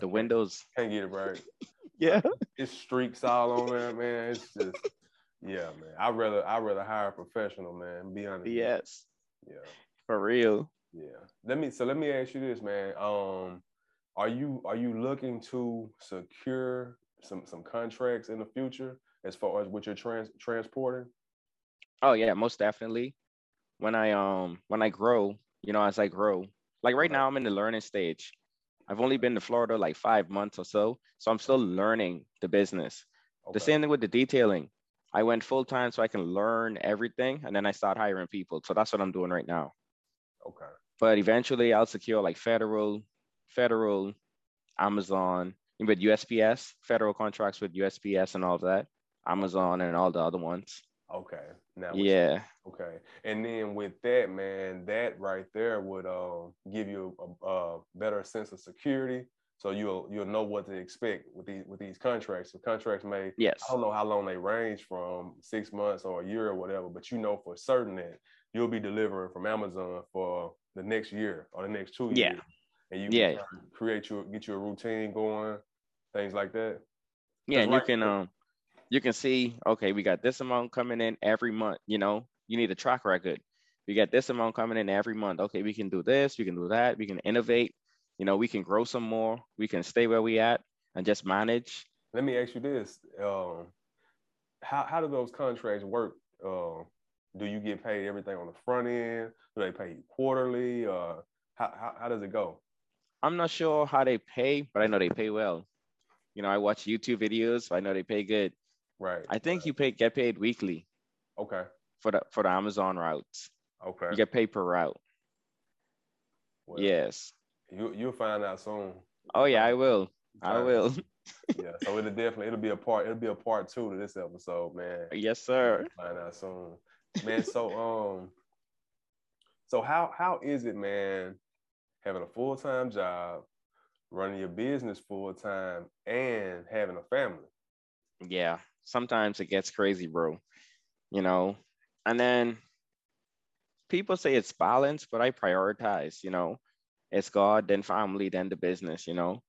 The windows. Can't get it right. Yeah. It's streaks all on there, man. It's just yeah, man. I rather I rather hire a professional, man. Be honest. Yes. Yeah. For real. Yeah. Let me so let me ask you this, man. Um, are you are you looking to secure some some contracts in the future as far as what you're trans transporting? Oh yeah, most definitely. When I um when I grow, you know, as I grow, like right now I'm in the learning stage. I've only been to Florida like five months or so, so I'm still learning the business. Okay. The same thing with the detailing. I went full time so I can learn everything, and then I start hiring people. So that's what I'm doing right now. Okay. But eventually, I'll secure like federal, federal, Amazon, with USPS, federal contracts with USPS and all of that, Amazon and all the other ones. Okay. Now Yeah. Okay. And then with that, man, that right there would um give you a, a better sense of security. So you'll you'll know what to expect with these with these contracts. The contracts may Yes. I don't know how long they range from six months or a year or whatever, but you know for certain that you'll be delivering from Amazon for the next year or the next two Yeah. years. And you Yeah. create your get you a routine going, things like that. Yeah, and right- you can um you can see, okay, we got this amount coming in every month, you know. You need a track record. We got this amount coming in every month. Okay, we can do this, we can do that, we can innovate, you know, we can grow some more, we can stay where we at and just manage. Let me ask you this. Um, how how do those contracts work? Uh, do you get paid everything on the front end? Do they pay you quarterly? Uh, how, how, how does it go? I'm not sure how they pay, but I know they pay well. You know, I watch YouTube videos, so I know they pay good. Right. I think right. you pay get paid weekly Okay. for the for the Amazon routes. Okay. You get paid per route. Well, yes. You you'll find out soon. Oh yeah, I will. I will. Yeah. So it'll definitely it'll be a part it'll be a part two to this episode, man. yes, sir. Find out soon, man. So um, so how how is it, man, having a full time job, running your business full time, and having a family? Yeah sometimes it gets crazy bro you know and then people say it's balance but i prioritize you know it's god then family then the business you know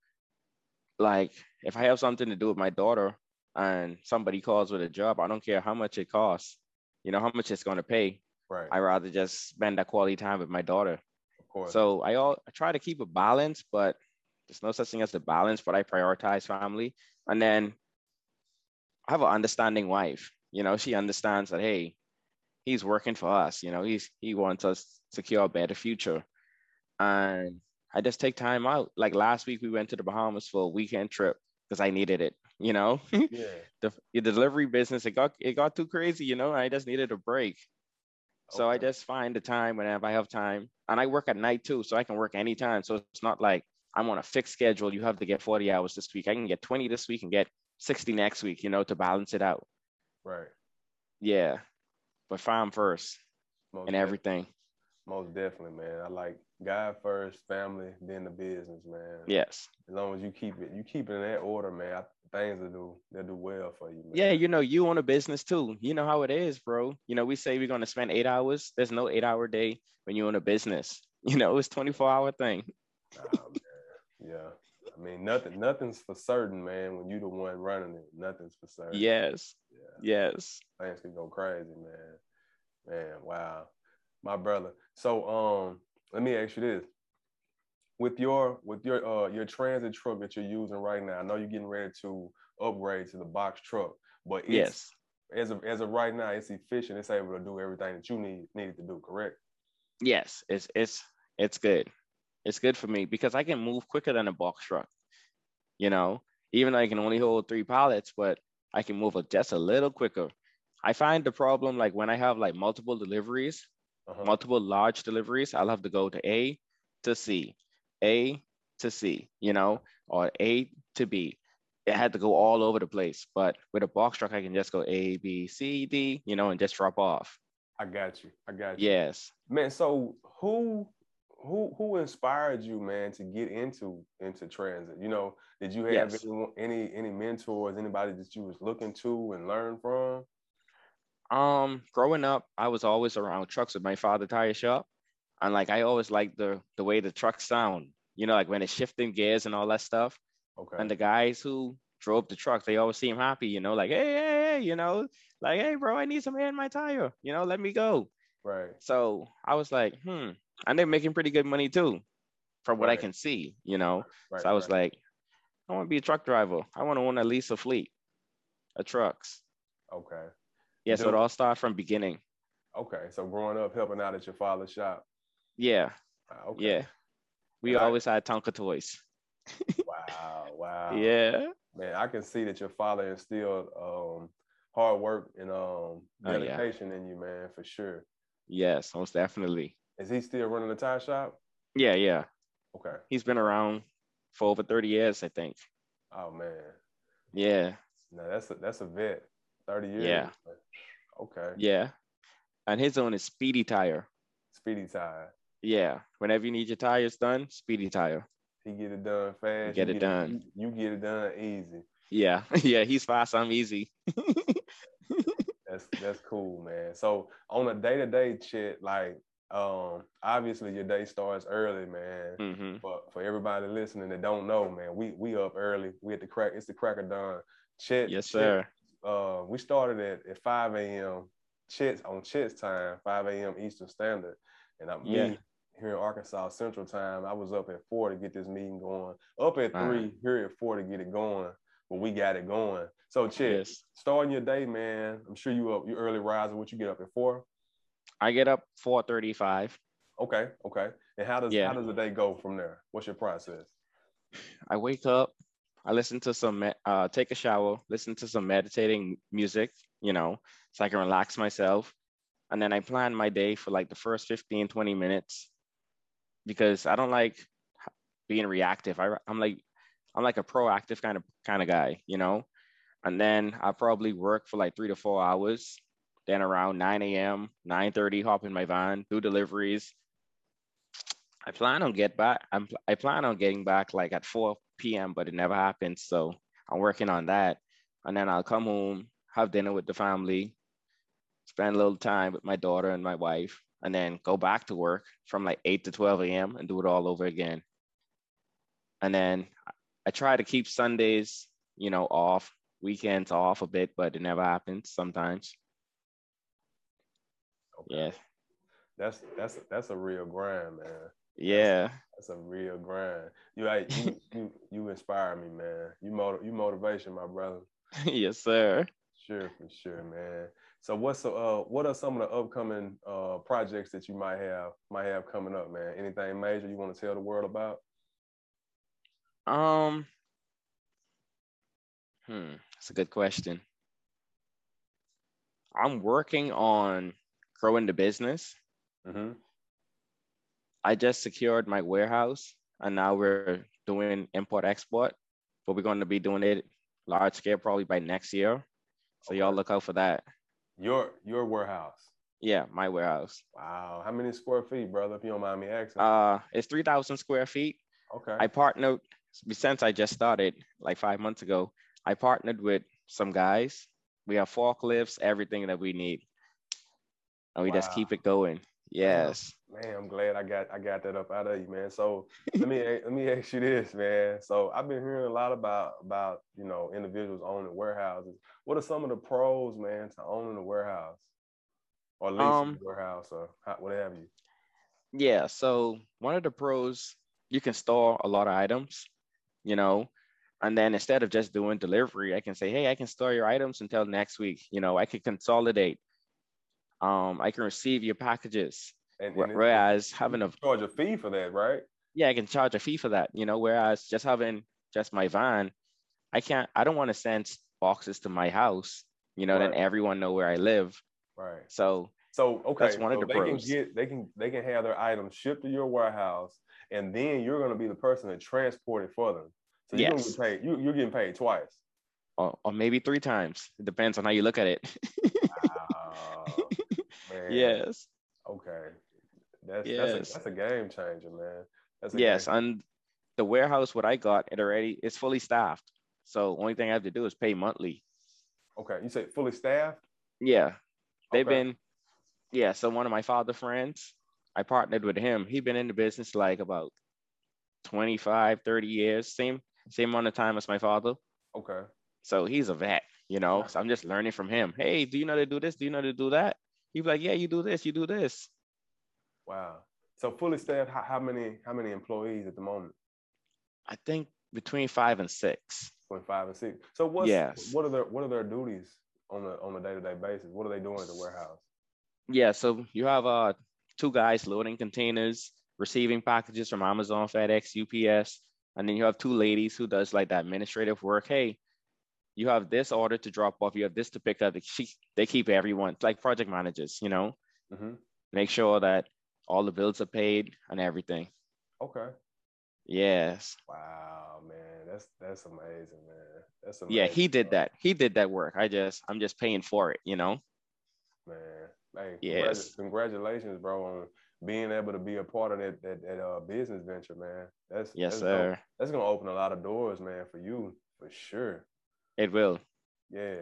like if i have something to do with my daughter and somebody calls with a job i don't care how much it costs you know how much it's going to pay Right. i rather just spend that quality time with my daughter of course. so I all I try to keep a balance, but there's no such thing as the balance, but I prioritize family. And then I have an understanding wife. You know, she understands that hey, he's working for us, you know, he's he wants us to secure a better future. And I just take time out. Like last week we went to the Bahamas for a weekend trip because I needed it, you know. yeah. the, the delivery business it got it got too crazy you know i just needed a break so i just find the time whenever i have time and i work at night too so i can work anytime so it's not like I'm on a fixed schedule. You have to get 40 hours this week. I can get 20 this week and get 60 next week, you know, to balance it out. Right. Yeah. But farm first Most and everything. Most definitely, man. I like God first, family, then the business, man. Yes. As long as you keep it, you keep it in that order, man. Things will do, they'll do well for you, man. Yeah, you know, you own a business too. You know how it is, bro. You know, we say we're gonna spend eight hours. There's no eight hour day when you own a business. You know, it's 24 hour thing. Yeah. I mean, nothing, nothing's for certain, man. When you the one running it, nothing's for certain. Yes. Yeah. Yes. Things can go crazy, man. Man, wow. My brother. So, um, let me ask you this. With your with your uh your transit truck that you're using right now, I know you're getting ready to upgrade to the box truck, but it's Yes. as of as of right now, it's efficient. It's able to do everything that you need needed to do. Correct? Yes. It's it's it's good. It's good for me because I can move quicker than a box truck. You know, even though I can only hold three pallets, but I can move just a little quicker. I find the problem like when I have like multiple deliveries, Uh-huh. multiple large deliveries, I'll have to go to A to C, A to C, you know, or A to B. It had to go all over the place. But with a box truck, I can just go A, B, C, D, you know, and just drop off. I got you. I got you. Yes. Man, so who who who inspired you, man, to get into into transit? You know, did you have Yes. anyone, any any mentors, anybody that you was looking to and learn from? Um, growing up, I was always around trucks with my father tire shop. And like I always liked the the way the trucks sound, you know, like when it's shifting gears and all that stuff. Okay. And the guys who drove the truck, they always seem happy, you know, like, hey, hey, hey, you know, like, hey, bro, I need some air in my tire, you know, let me go. right. So I was like, hmm, and they're making pretty good money too, from what I can see, you know. Right. so I was right. like, I want to be a truck driver. I want to own at least a fleet of trucks. okay. Yeah, so it all started from beginning. Okay. So growing up helping out at your father's shop. Yeah, Ah, Okay. yeah. We And I- always had Tonka toys. Wow. Wow. Yeah. Man, I can see that your father instilled um hard work and um Oh, yeah. dedication in you, man, for sure. Yes, most definitely. Is he still running the tire shop? Yeah, yeah. Okay. He's been around for over 30 years, I think. Oh man. Yeah, No, that's a that's a vet. 30 years. Yeah. Okay. yeah. And his own is Speedy Tire. Speedy tire. Yeah. Whenever you need your tires done, Speedy Tire. He get it done fast. Get you it done. you, you get it done easy. Yeah, yeah. He's fast. I'm easy. That's that's cool, man. So on a day to day shit, like um, obviously your day starts early, man. hmm But for everybody listening that don't know, man, we we up early. We at the crack. It's the crack of dawn. Chet, Yes, Chet, sir. uh, we started at, at 5 a.m. Chet's on Chet's time, 5 a.m. Eastern Standard. And I'm Yeah. me here in Arkansas Central Time. I was up at four to get this meeting going. Up at three, here at four to get it going. But we got it going. So Chet, Yes. starting your day, man. I'm sure you up you early riser. What you get up at four? I get up 4:35. Okay, okay. And how does Yeah. how does the day go from there? What's your process? I wake up. I listen to some, uh, take a shower, listen to some meditating music, you know, so I can relax myself. And then I plan my day for like the first 15, 20 minutes because I don't like being reactive. I, I'm like, I'm like a proactive kind of kind of guy, you know. And then I probably work for like three to four hours. Then around 9 a.m., 9:30, hop in my van, do deliveries. I plan on get back. I'm I plan on getting back like at 4 p.m., but it never happens. So I'm working on that. And then I'll come home, have dinner with the family, spend a little time with my daughter and my wife, and then go back to work from like 8 to 12 a.m. and do it all over again. And then I try to keep Sundays, you know, off, weekends off a bit, but it never happens sometimes. Okay. Yeah. That's that's that's a real grind, man. Yeah. That's a real grind. You like you you, you inspire me, man. You motiv- you motivation, my brother. yes, sir. Sure, for sure, man. So what's uh what are some of the upcoming uh projects that you might have might have coming up, man? Anything major you want to tell the world about? Um, hmm, that's a good question. I'm working on growing the business. Mm-hmm. I just secured my warehouse and now we're doing import export, but we're going to be doing it large scale probably by next year. So y'all look out for that. Your your warehouse. Yeah, my warehouse. Wow. How many square feet, brother? If you don't mind me asking. Uh, it's three thousand square feet. okay. I partnered since I just started like five months ago. I partnered with some guys. We have forklifts, everything that we need, and we just keep it going. Yes. Man, I'm glad I got I got that up out of you, man. So let me let me ask you this, man. So I've been hearing a lot about about you know individuals owning warehouses. What are some of the pros, man, to owning a warehouse or leasing Um, a warehouse or how, what have you? Yeah. So one of the pros, you can store a lot of items, you know, and then instead of just doing delivery, I can say, hey, I can store your items until next week. You know, I can consolidate. Um, I can receive your packages. And, and Whereas having a charge a fee for that, right? yeah, I can charge a fee for that, you know, whereas just having just my van, I can't I don't want to send boxes to my house, you know, then everyone know where I live. Right. So So okay, That's one of so the they pros. can get they can they can have their items shipped to your warehouse, and then you're gonna be the person that transport it for them. So you're Yes. gonna get paid. You, you're getting paid twice. or, or maybe three times. It depends on how you look at it. Wow, man. yes. Okay. That's Yes. that's a, that's a game changer, man. That's a Yes. game- And the warehouse what I got, it already it's fully staffed. So only thing I have to do is pay monthly. okay. You say fully staffed? Yeah. They've Okay. been yeah, so one of my father friends, I partnered with him. He been in the business like about 25, 30 years, same same amount of time as my father. Okay. So he's a vet, you know. So I'm just learning from him. Hey, do you know how to do this? Do you know how to do that? He's like, yeah, you do this, you do this. Wow. So fully staffed. How, how many how many employees at the moment? I think between five and six. Between five and six. So what? Yes. what are their what are their duties on a on a day to day basis? What are they doing at the warehouse? Yeah, so you have uh two guys loading containers, receiving packages from Amazon, FedEx, UPS, and then you have two ladies who does like that administrative work. Hey, you have this order to drop off, you have this to pick up. They keep- They keep everyone like project managers, you know, hmm make sure that all the bills are paid and everything. Okay. Yes. Wow, man. That's that's amazing, man. That's amazing. Yeah, he did bro. that. He did that work. I just I'm just paying for it, you know? Man. Hey, Yes. congratulations, bro, on being able to be a part of that that, that uh business venture, man. That's Yes, that's sir. That's gonna open a lot of doors, man, for you for sure. It will. Yeah.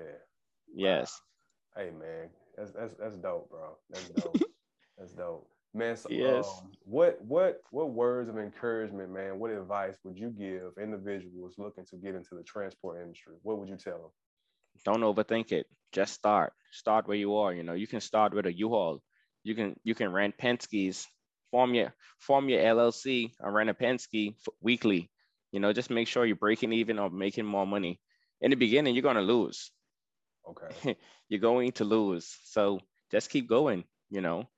Yes. Hey, man, that's that's that's dope, bro. That's dope. that's dope, man. So, Yes. um, what what what words of encouragement, man? What advice would you give individuals looking to get into the transport industry? What would you tell them? don't overthink it. Just start. Start where you are. You know, you can start with a U-Haul. You can you can rent Penske's, form your form your LLC and rent a Penske weekly. You know, just make sure you're breaking even or making more money. In the beginning, you're gonna lose. Okay. You're going to lose. So just keep going. You know,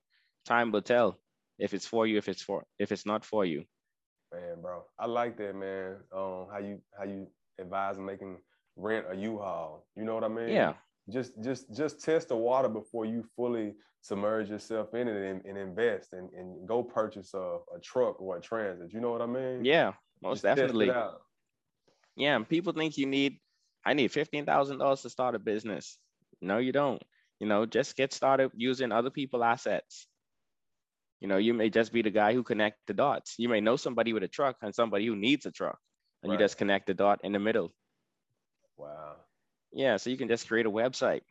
time will tell if it's for you, if it's for if it's not for you. Man, bro, I like that, man. Um, how you how you advise making rent a U-Haul. You know what I mean? Yeah. Just just just test the water before you fully submerge yourself in it and, and invest and, and go purchase a, a truck or a transit. You know what I mean? Yeah, most Just definitely. Yeah, people think you need, I need fifteen thousand dollars to start a business. No, you don't. You know, just get started using other people's assets. You know, you may just be the guy who connect the dots. You may know somebody with a truck and somebody who needs a truck, and Right. you just connect the dot in the middle. Wow. Yeah, so you can just create a website,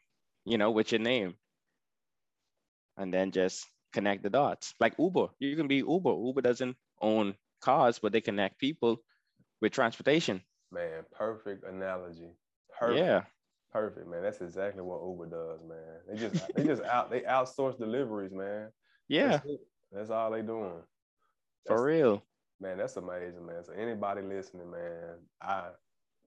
you know, with your name, and then just connect the dots. Like Uber, you can be Uber. Uber doesn't own cars, but they connect people with transportation. Man, perfect analogy. Perfect. Yeah. Perfect, man. That's exactly what Uber does, man. They just they just out they outsource deliveries, man. Yeah, That's. That's all they doing. for real. Man, that's amazing, man. So anybody listening, man, I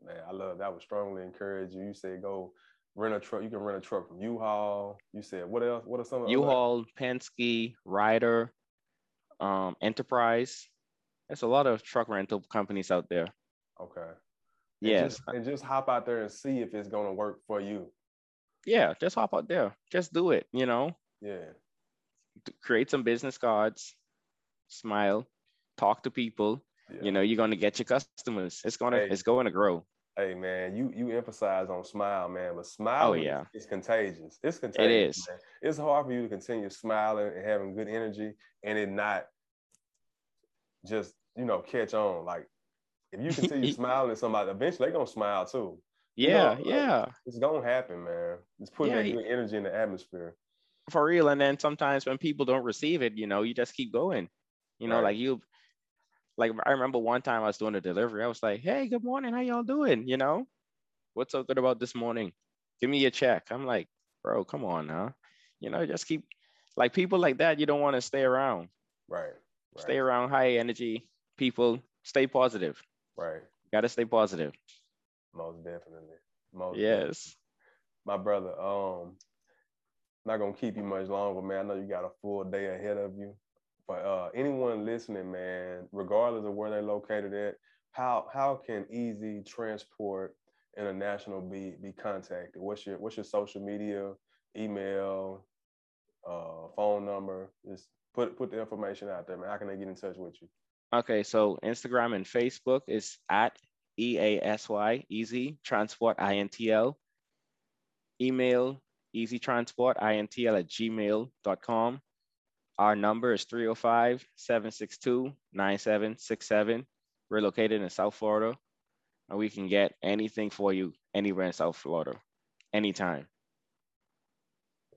man, I love that. I would strongly encourage you. You said go rent a truck. You can rent a truck from U-Haul. You said what else? What are some of the other- U-Haul, Penske, Ryder, um, Enterprise. There's a lot of truck rental companies out there. Okay. And Just, and just hop out there and see if it's gonna work for you. Yeah, just hop out there. Just do it, you know. Yeah. Create some business cards, smile, talk to people. Yeah. You know, you're gonna get your customers. It's gonna Hey. it's going to grow. Hey man, you you emphasize on smile, man, but smile Oh, yeah. is contagious. It's contagious. is. Man. It's hard for you to continue smiling and having good energy and it not just, you know, catch on. Like if you continue smiling at somebody, eventually they're gonna smile too. You know, Yeah, like, yeah. It's gonna happen, man. It's putting Yeah, that good energy in the atmosphere. For real. And then sometimes when people don't receive it, you know, you just keep going. You know, Right. like you like I remember one time I was doing a delivery. I was like, hey, good morning, how y'all doing? You know, what's so good about this morning? Give me your check. I'm like, bro, come on now. You know, just keep like people like that, you don't want to stay around. Right. Right. Stay around high energy people, stay positive. Right. Gotta stay positive. Most definitely. Most definitely. Yes. my brother, um, not gonna keep you much longer, man. I know you got a full day ahead of you. But uh anyone listening, man, regardless of where they're located at, how how can Easy Transport International be be contacted? What's your what's your social media, email, uh, phone number? Just put put the information out there, man. How can they get in touch with you? Okay, so Instagram and Facebook is at EASY, Easy Transport INTL. Email easytransportintl at gmail.com. Our number is 305 762 9767. We're located in South Florida, and we can get anything for you anywhere in South Florida, anytime.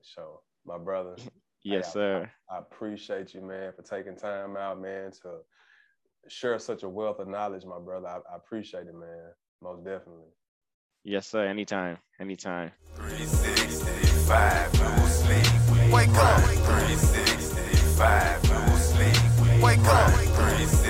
So, my brother, Yes, I- sir. I appreciate you, man, for taking time out, man, to share such a wealth of knowledge, my brother. I, I appreciate it, man. Most definitely. Yes, sir. Anytime. Anytime. 365, no sleep. Wake up. 365, no sleep. Wake up. 365.